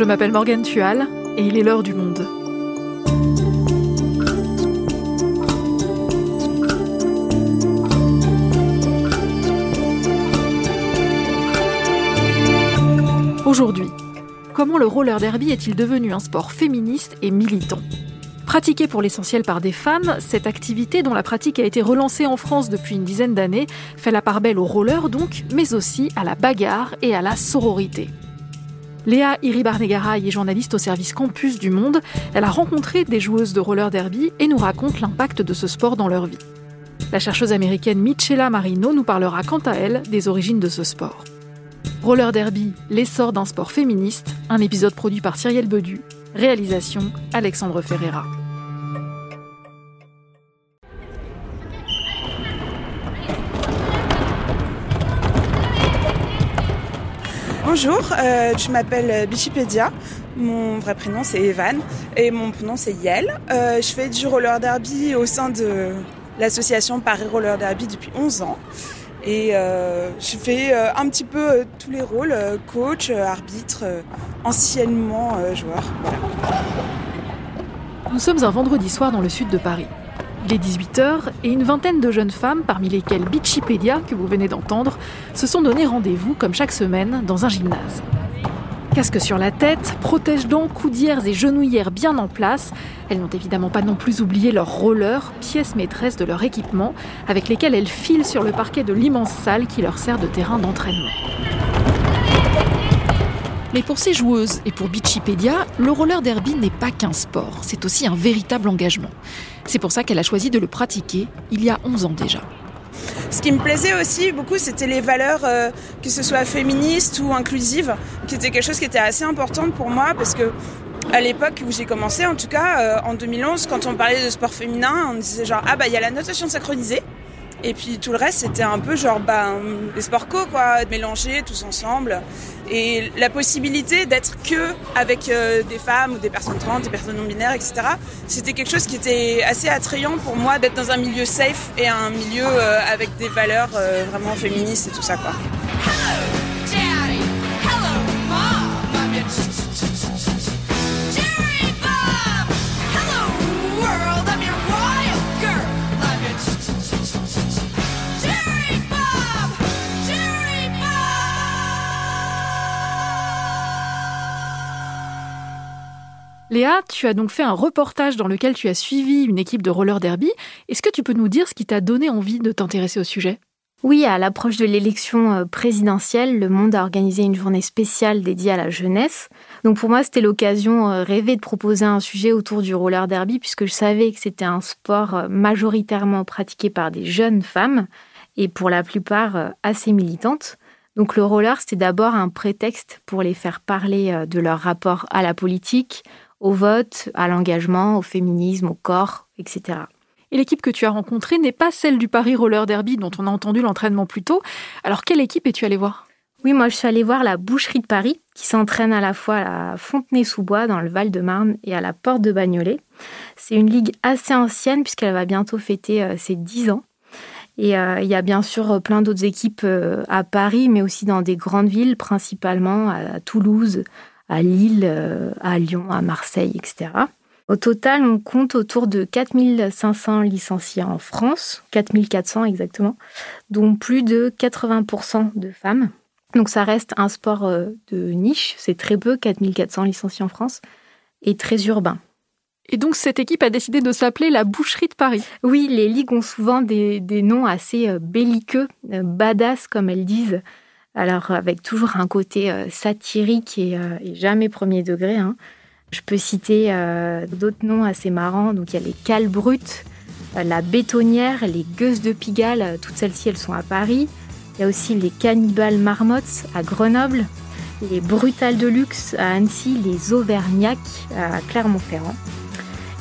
Je m'appelle Morgane Tual et il est l'heure du monde. Aujourd'hui, comment le roller derby est-il devenu un sport féministe et militant? Pratiquée pour l'essentiel par des femmes, cette activité dont la pratique a été relancée en France depuis une dizaine d'années fait la part belle au roller donc, mais aussi à la bagarre et à la sororité. Léa Iribarnegaray est journaliste au service Campus du Monde. Elle a rencontré des joueuses de roller derby et nous raconte l'impact de ce sport dans leur vie. La chercheuse américaine Michela Marino nous parlera quant à elle des origines de ce sport. Roller derby, l'essor d'un sport féministe, un épisode produit par Cyrielle Bedu, réalisation Alexandre Ferreira. Bonjour, euh, je m'appelle Bichipédia. Mon vrai prénom c'est Evan et mon prénom c'est Yel. Euh, je fais du roller derby au sein de l'association Paris Roller Derby depuis 11 ans. Et euh, je fais un petit peu tous les rôles, coach, arbitre, anciennement joueur. Nous sommes un vendredi soir dans le sud de Paris. Il est 18h et une vingtaine de jeunes femmes, parmi lesquelles Bichipédia, que vous venez d'entendre, se sont donné rendez-vous comme chaque semaine dans un gymnase. Casque sur la tête, protège-dents, coudières et genouillères bien en place, elles n'ont évidemment pas non plus oublié leurs rollers, pièces maîtresses de leur équipement, avec lesquels elles filent sur le parquet de l'immense salle qui leur sert de terrain d'entraînement. Mais pour ces joueuses et pour Beachipédia, le roller derby n'est pas qu'un sport, c'est aussi un véritable engagement. C'est pour ça qu'elle a choisi de le pratiquer il y a 11 ans déjà. Ce qui me plaisait aussi beaucoup, c'était les valeurs, euh, que ce soit féministes ou inclusives, qui était quelque chose qui était assez important pour moi parce que à l'époque où j'ai commencé, en tout cas euh, en 2011, quand on parlait de sport féminin, on disait genre ah bah il y a la notation synchronisée. Et puis tout le reste, c'était un peu genre bah, des sports co, quoi, mélanger tous ensemble. Et la possibilité d'être que avec euh, des femmes ou des personnes trans, des personnes non binaires, etc. C'était quelque chose qui était assez attrayant pour moi d'être dans un milieu safe et un milieu euh, avec des valeurs euh, vraiment féministes et tout ça, quoi. Léa, tu as donc fait un reportage dans lequel tu as suivi une équipe de roller derby. Est-ce que tu peux nous dire ce qui t'a donné envie de t'intéresser au sujet? Oui, à l'approche de l'élection euh, présidentielle, Le Monde a organisé une journée spéciale dédiée à la jeunesse. Donc pour moi, c'était l'occasion euh, rêvée de proposer un sujet autour du roller derby, puisque je savais que c'était un sport euh, majoritairement pratiqué par des jeunes femmes, et pour la plupart assez militantes. Donc le roller, c'était d'abord un prétexte pour les faire parler de leur rapport à la politique, au vote, à l'engagement, au féminisme, au corps, etc. Et l'équipe que tu as rencontrée n'est pas celle du Paris Roller Derby dont on a entendu l'entraînement plus tôt. Alors quelle équipe es-tu allée voir? Oui, moi je suis allée voir la Boucherie de Paris qui s'entraîne à la fois à Fontenay-sous-Bois dans le Val-de-Marne et à la Porte de Bagnolet. C'est une ligue assez ancienne puisqu'elle va bientôt fêter euh, ses 10 ans. Et euh, il y a bien sûr euh, plein d'autres équipes à Paris, mais aussi dans des grandes villes, principalement à Toulouse, à Lille, euh, à Lyon, à Marseille, etc. Au total, on compte autour de 4500 licenciés en France, 4400 exactement, dont plus de 80% de femmes. Donc ça reste un sport euh, de niche, c'est très peu, 4400 licenciés en France, et très urbain. Et donc cette équipe a décidé de s'appeler la Boucherie de Paris. Oui, les ligues ont souvent des, des noms assez euh, belliqueux, badass comme elles disent. Alors, avec toujours un côté euh, satirique euh, et, jamais premier degré. Hein. Je peux citer euh, d'autres noms assez marrants. Donc, il y a les cales brutes, la bétonnière, les gueuses de Pigalle. toutes celles-ci, elles sont à Paris. Il y a aussi les cannibales marmottes à Grenoble, les brutales de luxe à Annecy, les auvergnacs à Clermont-Ferrand.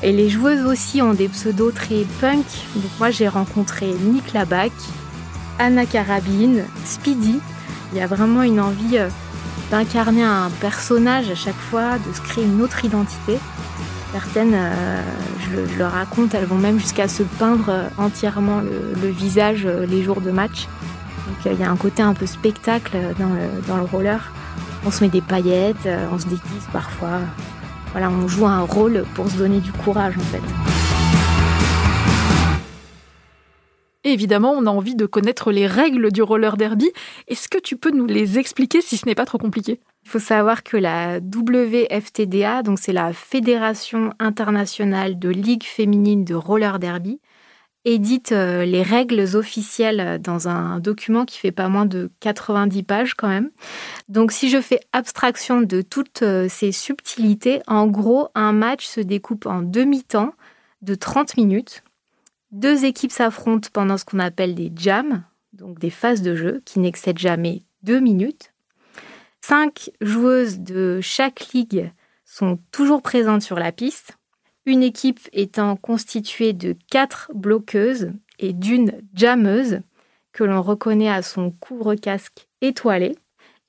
Et les joueuses aussi ont des pseudos très punk. Donc moi j'ai rencontré Nick Labac, Anna Carabine, Speedy, il y a vraiment une envie euh, d'incarner un personnage à chaque fois, de se créer une autre identité. Certaines, euh, je, le raconte, elles vont même jusqu'à se peindre euh, entièrement le, visage les jours de match. Donc il y a un côté un peu spectacle dans le, roller. On se met des paillettes, on se déguise parfois. Voilà, on joue un rôle pour se donner du courage en fait. Évidemment, on a envie de connaître les règles du roller derby. Est-ce que tu peux nous les expliquer si ce n'est pas trop compliqué? Il faut savoir que la WFTDA, donc c'est la Fédération internationale de ligue féminine de roller derby, édite euh, les règles officielles dans un document qui fait pas moins de 90 pages quand même. Donc si je fais abstraction de toutes euh, ces subtilités, en gros, un match se découpe en demi-temps de 30 minutes. Deux équipes s'affrontent pendant ce qu'on appelle des jams, donc des phases de jeu qui n'excèdent jamais deux minutes. Cinq joueuses de chaque ligue sont toujours présentes sur la piste une équipe étant constituée de quatre bloqueuses et d'une jammeuse que l'on reconnaît à son couvre-casque étoilé.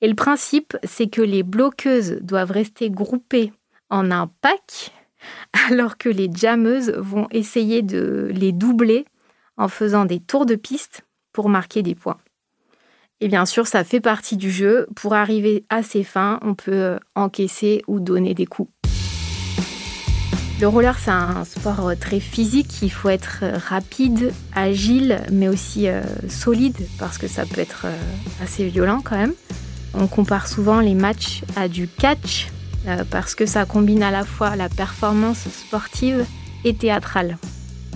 Et le principe, c'est que les bloqueuses doivent rester groupées en un pack, alors que les jammeuses vont essayer de les doubler en faisant des tours de piste pour marquer des points. Et bien sûr, ça fait partie du jeu. Pour arriver à ses fins, on peut encaisser ou donner des coups. Le roller, c'est un sport euh, très physique. Il faut être euh, rapide, agile, mais aussi euh, solide parce que ça peut être assez violent quand même. On compare souvent les matchs à du catch parce que ça combine à la fois la performance sportive et théâtrale.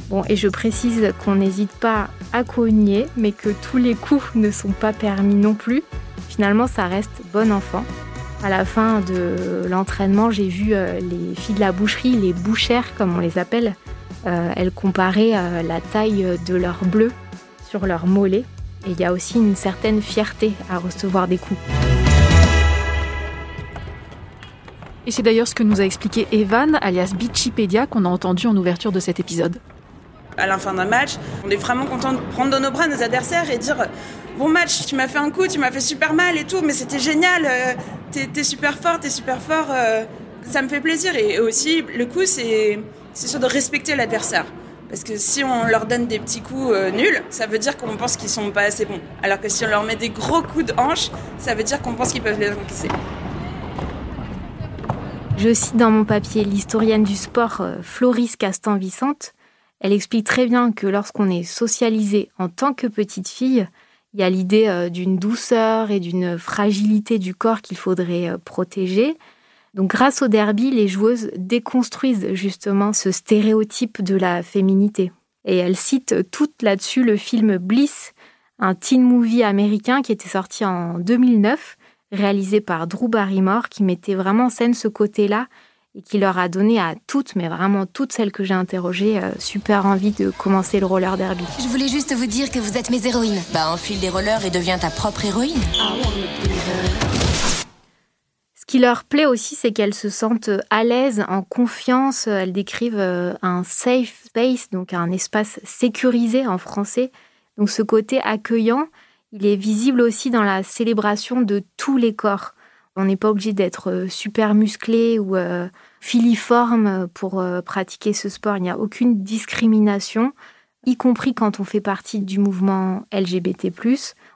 Bon, et je précise qu'on n'hésite pas à cogner, mais que tous les coups ne sont pas permis non plus. Finalement, ça reste bon enfant. À la fin de l'entraînement, j'ai vu euh, les filles de la boucherie, les bouchères comme on les appelle, euh, elles comparaient euh, la taille de leur bleu sur leur mollet. Et il y a aussi une certaine fierté à recevoir des coups. Et c'est d'ailleurs ce que nous a expliqué Evan, alias Bitchipedia, qu'on a entendu en ouverture de cet épisode. À la fin d'un match, on est vraiment content de prendre dans nos bras nos adversaires et dire Bon match, tu m'as fait un coup, tu m'as fait super mal et tout, mais c'était génial, t'es super fort, t'es super fort, euh, ça me fait plaisir. Et aussi, le coup, c'est sûr de respecter l'adversaire. Parce que si on leur donne des petits coups euh, nuls, ça veut dire qu'on pense qu'ils sont pas assez bons. Alors que si on leur met des gros coups de hanche, ça veut dire qu'on pense qu'ils peuvent les encaisser. Je cite dans mon papier l'historienne du sport euh, Floris Castan-Vicente. Elle explique très bien que lorsqu'on est socialisé en tant que petite fille, il y a l'idée euh, d'une douceur et d'une fragilité du corps qu'il faudrait euh, protéger. Donc grâce au derby, les joueuses déconstruisent justement ce stéréotype de la féminité. Et elle cite toute là-dessus le film Bliss, un teen movie américain qui était sorti en 2009, réalisé par Drew Barrymore, qui mettait vraiment en scène ce côté-là et qui leur a donné à toutes, mais vraiment toutes celles que j'ai interrogées, euh, super envie de commencer le roller derby. Je voulais juste vous dire que vous êtes mes héroïnes. Bah enfile des rollers et deviens ta propre héroïne. Ce qui leur plaît aussi, c'est qu'elles se sentent à l'aise, en confiance. Elles décrivent euh, un safe space, donc un espace sécurisé en français. Donc ce côté accueillant, il est visible aussi dans la célébration de tous les corps. On n'est pas obligé d'être euh, super musclé ou euh, filiforme pour euh, pratiquer ce sport. Il n'y a aucune discrimination, y compris quand on fait partie du mouvement LGBT.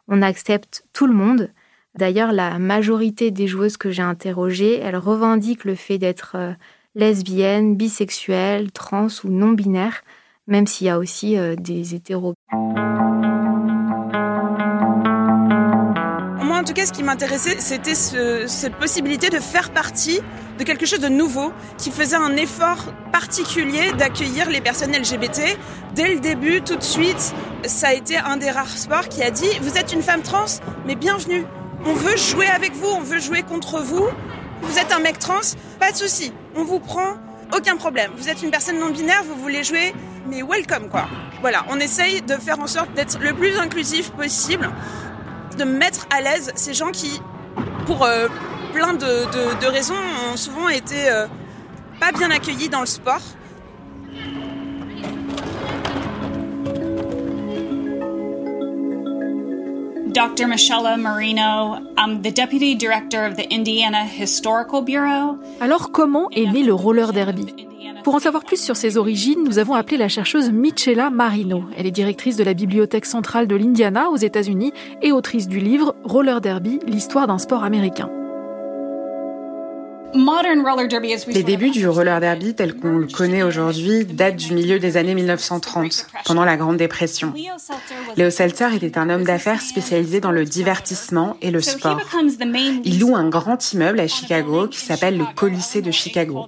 On accepte tout le monde. D'ailleurs, la majorité des joueuses que j'ai interrogées, elles revendiquent le fait d'être lesbiennes, bisexuelles, trans ou non binaires, même s'il y a aussi des hétéros. Tout cas, ce qui m'intéressait, c'était cette possibilité de faire partie de quelque chose de nouveau qui faisait un effort particulier d'accueillir les personnes LGBT. Dès le début, tout de suite, ça a été un des rares sports qui a dit Vous êtes une femme trans, mais bienvenue. On veut jouer avec vous, on veut jouer contre vous. Vous êtes un mec trans, pas de souci. On vous prend, aucun problème. Vous êtes une personne non binaire, vous voulez jouer, mais welcome quoi. Voilà, on essaye de faire en sorte d'être le plus inclusif possible de mettre à l'aise ces gens qui, pour euh, plein de, raisons, ont souvent été euh, pas bien accueillis dans le sport. Dr. Michelle Marino, I'm the deputy director of the Indiana Historical Bureau. Alors comment est né le roller derby? Pour en savoir plus sur ses origines, nous avons appelé la chercheuse Michela Marino. Elle est directrice de la Bibliothèque centrale de l'Indiana aux États-Unis et autrice du livre Roller Derby, l'histoire d'un sport américain. Les débuts du roller derby tel qu'on le connaît aujourd'hui datent du milieu des années 1930, pendant la Grande Dépression. Leo Seltzer était un homme d'affaires spécialisé dans le divertissement et le sport. Il loue un grand immeuble à Chicago qui s'appelle le Colisée de Chicago.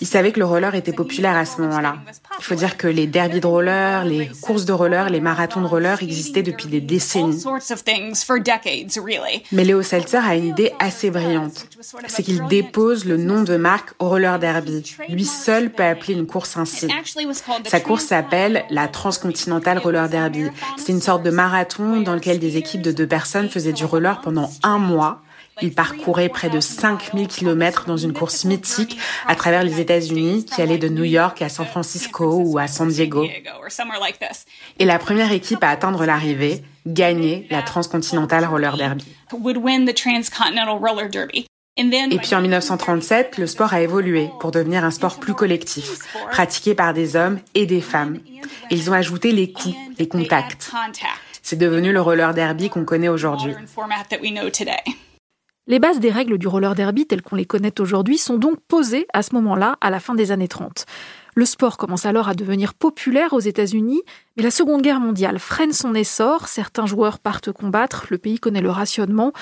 Il savait que le roller était populaire à ce moment-là. Il faut dire que les derbies de roller, les courses de roller, les marathons de roller existaient depuis des décennies. Mais Leo Seltzer a une idée assez brillante. C'est qu'il dépose le nom de marque au roller derby. Lui seul peut appeler une course ainsi. Sa course s'appelle la Transcontinental Roller Derby. C'est une sorte de marathon dans lequel des équipes de deux personnes faisaient du roller pendant un mois. Il parcourait près de 5000 km dans une course mythique à travers les États-Unis qui allait de New York à San Francisco ou à San Diego. Et la première équipe à atteindre l'arrivée gagnait la Transcontinental Roller Derby. Et puis en 1937, le sport a évolué pour devenir un sport plus collectif, pratiqué par des hommes et des femmes. ils ont ajouté les coups, les contacts. C'est devenu le roller derby qu'on connaît aujourd'hui. Les bases des règles du roller derby telles qu'on les connaît aujourd'hui sont donc posées à ce moment-là, à la fin des années 30. Le sport commence alors à devenir populaire aux États-Unis, mais la Seconde Guerre mondiale freine son essor, certains joueurs partent combattre, le pays connaît le rationnement,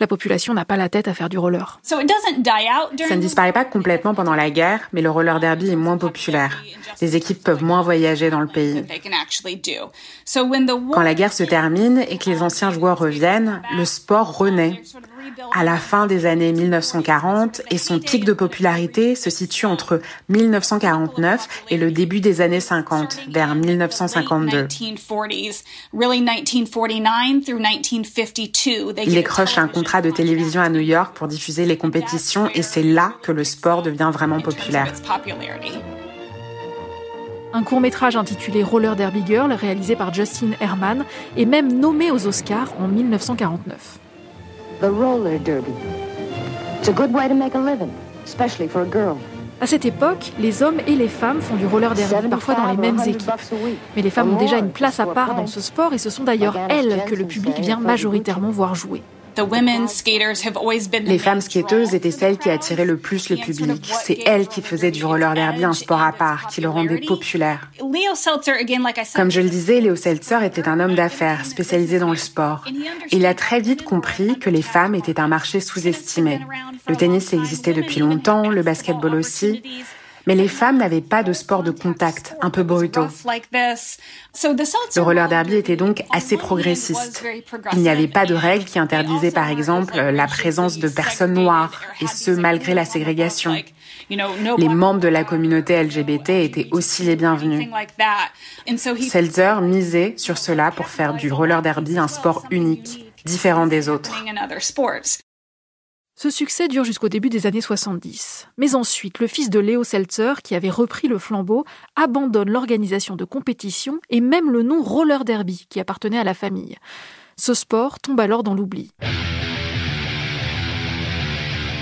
la population n'a pas la tête à faire du roller. Ça ne disparaît pas complètement pendant la guerre, mais le roller derby est moins populaire. Les équipes peuvent moins voyager dans le pays. Quand la guerre se termine et que les anciens joueurs reviennent, le sport renaît à la fin des années 1940 et son pic de popularité se situe entre 1949 et le début des années 50, vers 1952. Il décroche un contrat de télévision à New York pour diffuser les compétitions et c'est là que le sport devient vraiment populaire. Un court métrage intitulé Roller Derby Girl, réalisé par Justin Herman, est même nommé aux Oscars en 1949 roller derby. À cette époque, les hommes et les femmes font du roller derby, parfois dans les mêmes équipes. Mais les femmes ont déjà une place à part dans ce sport et ce sont d'ailleurs elles que le public vient majoritairement voir jouer. Les femmes skateuses étaient celles qui attiraient le plus le public. C'est elles qui faisaient du roller derby un sport à part, qui le rendait populaire. Comme je le disais, Leo Seltzer était un homme d'affaires spécialisé dans le sport. Il a très vite compris que les femmes étaient un marché sous-estimé. Le tennis existait depuis longtemps, le basketball aussi. Mais les femmes n'avaient pas de sport de contact, un peu brutaux. Le roller derby était donc assez progressiste. Il n'y avait pas de règles qui interdisaient par exemple la présence de personnes noires, et ce malgré la ségrégation. Les membres de la communauté LGBT étaient aussi les bienvenus. Seltzer misait sur cela pour faire du roller derby un sport unique, différent des autres. Ce succès dure jusqu'au début des années 70. Mais ensuite, le fils de Léo Seltzer, qui avait repris le flambeau, abandonne l'organisation de compétition et même le nom roller derby qui appartenait à la famille. Ce sport tombe alors dans l'oubli.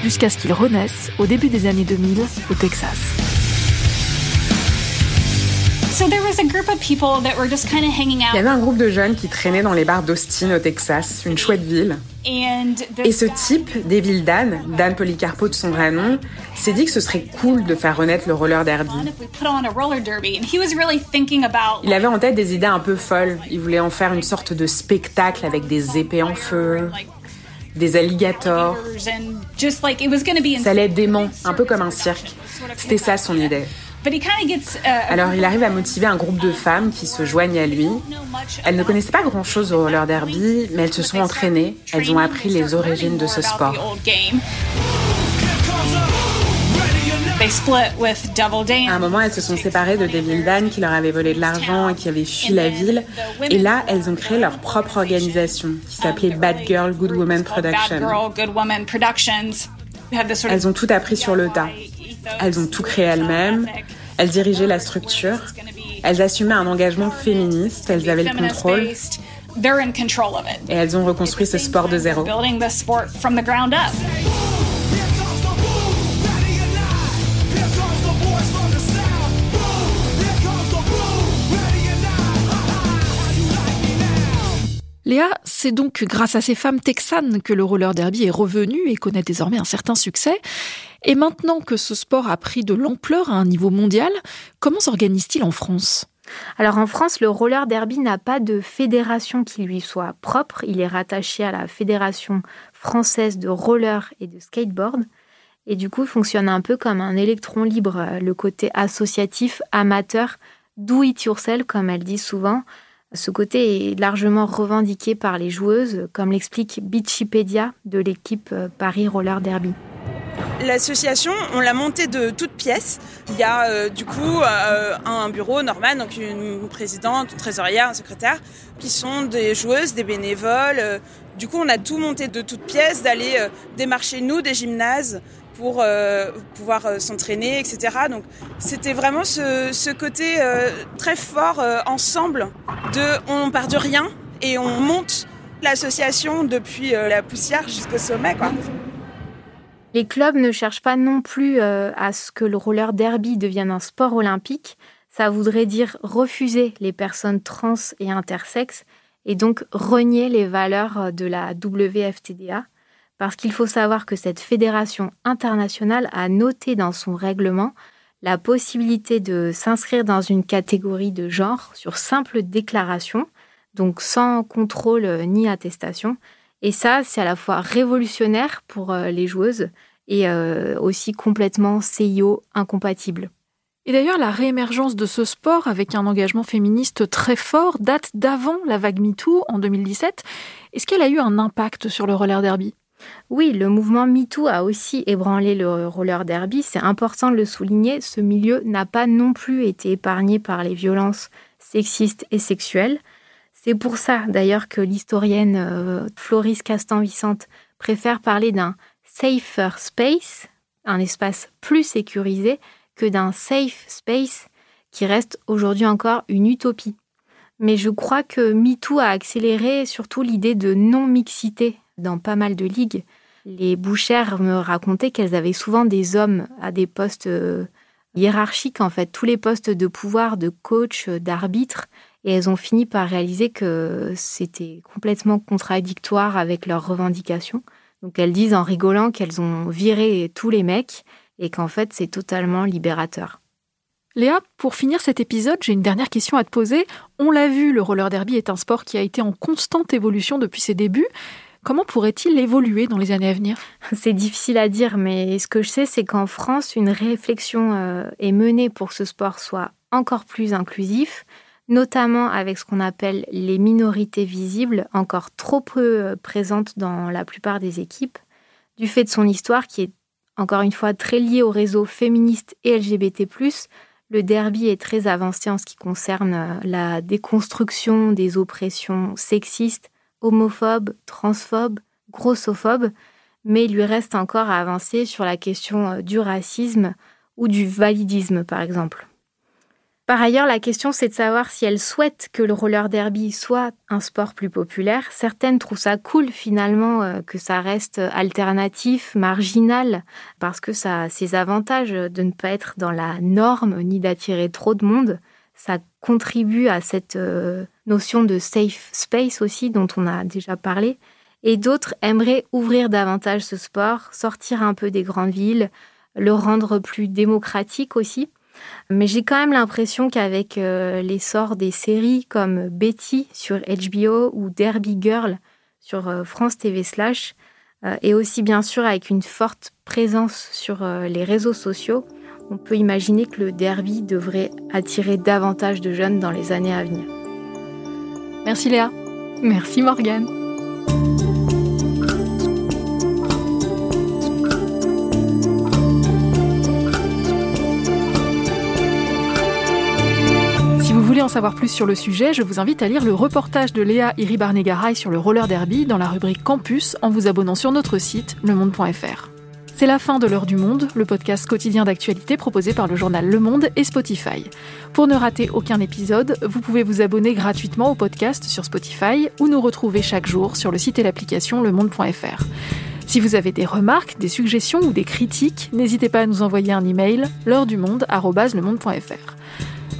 Jusqu'à ce qu'il renaisse au début des années 2000 au Texas. Il y avait un groupe de jeunes qui traînaient dans les bars d'Austin au Texas, une chouette ville. Et ce type, Devil Dan, Dan Policarpo de son vrai nom, s'est dit que ce serait cool de faire renaître le roller derby. Il avait en tête des idées un peu folles. Il voulait en faire une sorte de spectacle avec des épées en feu, des alligators. Ça allait être dément, un peu comme un cirque. C'était ça son idée. Uh, Alors il arrive à motiver un groupe de femmes qui se joignent à lui. Elles ne connaissaient pas grand-chose au roller derby, mais elles se sont entraînées. Elles ont appris les origines de ce sport. À un moment, elles se sont séparées de Devil Dan qui leur avait volé de l'argent et qui avait fui la ville. Et là, elles ont créé leur propre organisation qui s'appelait Bad Girl Good Woman Production. Elles ont tout appris sur le tas. Elles ont tout créé elles-mêmes. Elles dirigeaient la structure. Elles assumaient un engagement féministe. Elles avaient le contrôle. Et elles ont reconstruit ce sport de zéro. Léa, c'est donc grâce à ces femmes texanes que le roller derby est revenu et connaît désormais un certain succès. Et maintenant que ce sport a pris de l'ampleur à un niveau mondial, comment s'organise-t-il en France? Alors en France, le roller derby n'a pas de fédération qui lui soit propre. Il est rattaché à la Fédération française de roller et de skateboard. Et du coup, fonctionne un peu comme un électron libre, le côté associatif, amateur, do it yourself, comme elle dit souvent. Ce côté est largement revendiqué par les joueuses, comme l'explique Beachipedia de l'équipe euh, Paris Roller Derby. L'association, on l'a montée de toutes pièces. Il y a euh, du coup euh, un bureau, Norman, donc une présidente, une trésorière, un secrétaire, qui sont des joueuses, des bénévoles. Du coup, on a tout monté de toutes pièces, d'aller démarcher nous des gymnases pour euh, pouvoir euh, s'entraîner, etc. Donc c'était vraiment ce, côté euh, très fort ensemble on part de rien et on monte l'association depuis la poussière jusqu'au sommet. Les clubs ne cherchent pas non plus à ce que le roller derby devienne un sport olympique. Ça voudrait dire refuser les personnes trans et intersexes et donc renier les valeurs de la WFTDA parce qu'il faut savoir que cette fédération internationale a noté dans son règlement la possibilité de s'inscrire dans une catégorie de genre sur simple déclaration, donc sans contrôle ni attestation. Et ça, c'est à la fois révolutionnaire pour euh, les joueuses et euh, aussi complètement CIO incompatible. Et d'ailleurs, la réémergence de ce sport avec un engagement féministe très fort date d'avant la vague MeToo en 2017. Est-ce qu'elle a eu un impact sur le roller derby? Oui, le mouvement MeToo a aussi ébranlé le roller derby. C'est important de le souligner. Ce milieu n'a pas non plus été épargné par les violences sexistes et sexuelles. C'est pour ça d'ailleurs que l'historienne euh, Floris Castan-Vicente préfère parler d'un safer space, un espace plus sécurisé, que d'un safe space qui reste aujourd'hui encore une utopie. Mais je crois que MeToo a accéléré surtout l'idée de non-mixité dans pas mal de ligues. Les bouchères me racontaient qu'elles avaient souvent des hommes à des postes euh, hiérarchiques, en fait, tous les postes de pouvoir, de coach, d'arbitre, et elles ont fini par réaliser que c'était complètement contradictoire avec leurs revendications. Donc elles disent en rigolant qu'elles ont viré tous les mecs et qu'en fait c'est totalement libérateur. Léa, pour finir cet épisode, j'ai une dernière question à te poser. On l'a vu, le roller derby est un sport qui a été en constante évolution depuis ses débuts. Comment pourrait-il évoluer dans les années à venir? C'est difficile à dire, mais ce que je sais, c'est qu'en France, une réflexion euh, est menée pour que ce sport soit encore plus inclusif, notamment avec ce qu'on appelle les minorités visibles, encore trop peu euh, présentes dans la plupart des équipes, du fait de son histoire qui est encore une fois très liée au réseau féministe et LGBT. Le derby est très avancé en ce qui concerne euh, la déconstruction des oppressions sexistes homophobe, transphobe, grossophobe, mais il lui reste encore à avancer sur la question euh, du racisme ou du validisme, par exemple. Par ailleurs, la question c'est de savoir si elle souhaite que le roller derby soit un sport plus populaire. Certaines trouvent ça cool finalement euh, que ça reste alternatif, marginal, parce que ça a ses avantages de ne pas être dans la norme ni d'attirer trop de monde. Ça contribue à cette euh, notion de safe space aussi dont on a déjà parlé. Et d'autres aimeraient ouvrir davantage ce sport, sortir un peu des grandes villes, le rendre plus démocratique aussi. Mais j'ai quand même l'impression qu'avec euh, l'essor des séries comme Betty sur HBO ou Derby Girl sur euh, France TV Slash, et aussi bien sûr avec une forte présence sur les réseaux sociaux, on peut imaginer que le derby devrait attirer davantage de jeunes dans les années à venir. Merci Léa. Merci Morgane. Si vous voulez en savoir plus sur le sujet, je vous invite à lire le reportage de Léa Iribarnegaray sur le roller derby dans la rubrique Campus en vous abonnant sur notre site lemonde.fr. C'est la fin de l'heure du monde, le podcast quotidien d'actualité proposé par le journal Le Monde et Spotify. Pour ne rater aucun épisode, vous pouvez vous abonner gratuitement au podcast sur Spotify ou nous retrouver chaque jour sur le site et l'application lemonde.fr. Si vous avez des remarques, des suggestions ou des critiques, n'hésitez pas à nous envoyer un email l'heure du monde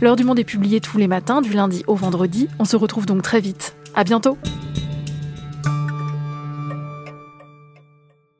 L'heure du monde est publiée tous les matins du lundi au vendredi. On se retrouve donc très vite. À bientôt.